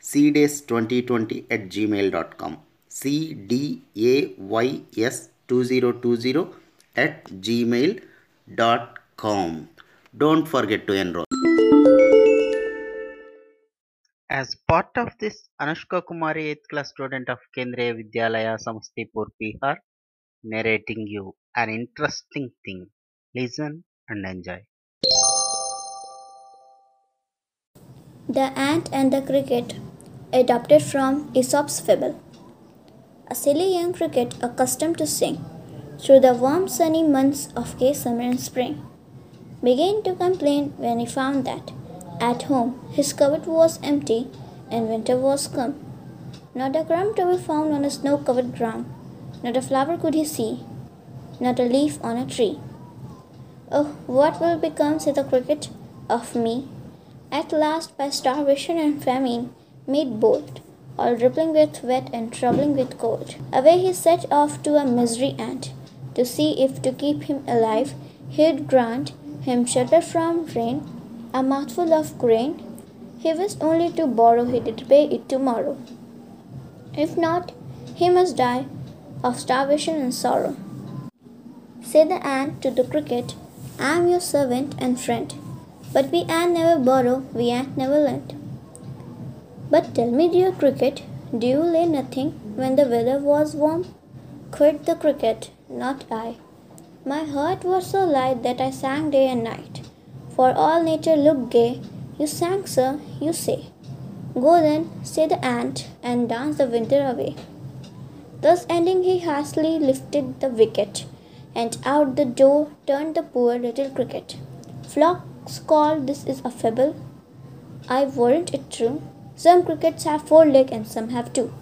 cdays2020 at gmail.com cdays2020 at gmail.com don't forget to enroll. As part of this anushka kumari 8th class student of kendriya vidyalaya samastipur bihar narrating you an interesting thing. Listen and enjoy The Ant and the Cricket, adapted from Aesop's Fable. A silly young cricket, accustomed to sing through the warm sunny months of gay summer and spring, began to complain when he found that at home his cupboard was empty and winter was come. Not a crumb to be found on a snow covered ground, not a flower could he see, not a leaf on a tree. Oh, what will become, said the cricket, of me? At last, by starvation and famine, made bold, all dripping with wet and troubling with cold. Away he set off to a misery ant, to see if to keep him alive he'd grant him shelter from rain, a mouthful of grain. He wished only to borrow, he did pay it tomorrow. If not, he must die of starvation and sorrow. Said the ant to the cricket, I am your servant and friend. But we ant never borrow, we ant never lent. But tell me, dear cricket, do you lay nothing when the weather was warm? Quit the cricket, not I. My heart was so light that I sang day and night. For all nature looked gay. You sang, sir, you say. Go then, say the ant, and dance the winter away. Thus ending, he hastily lifted the wicket, and out the door turned the poor little cricket. Flocks called this is a fable. I warrant it true. Some crickets have four legs and some have two.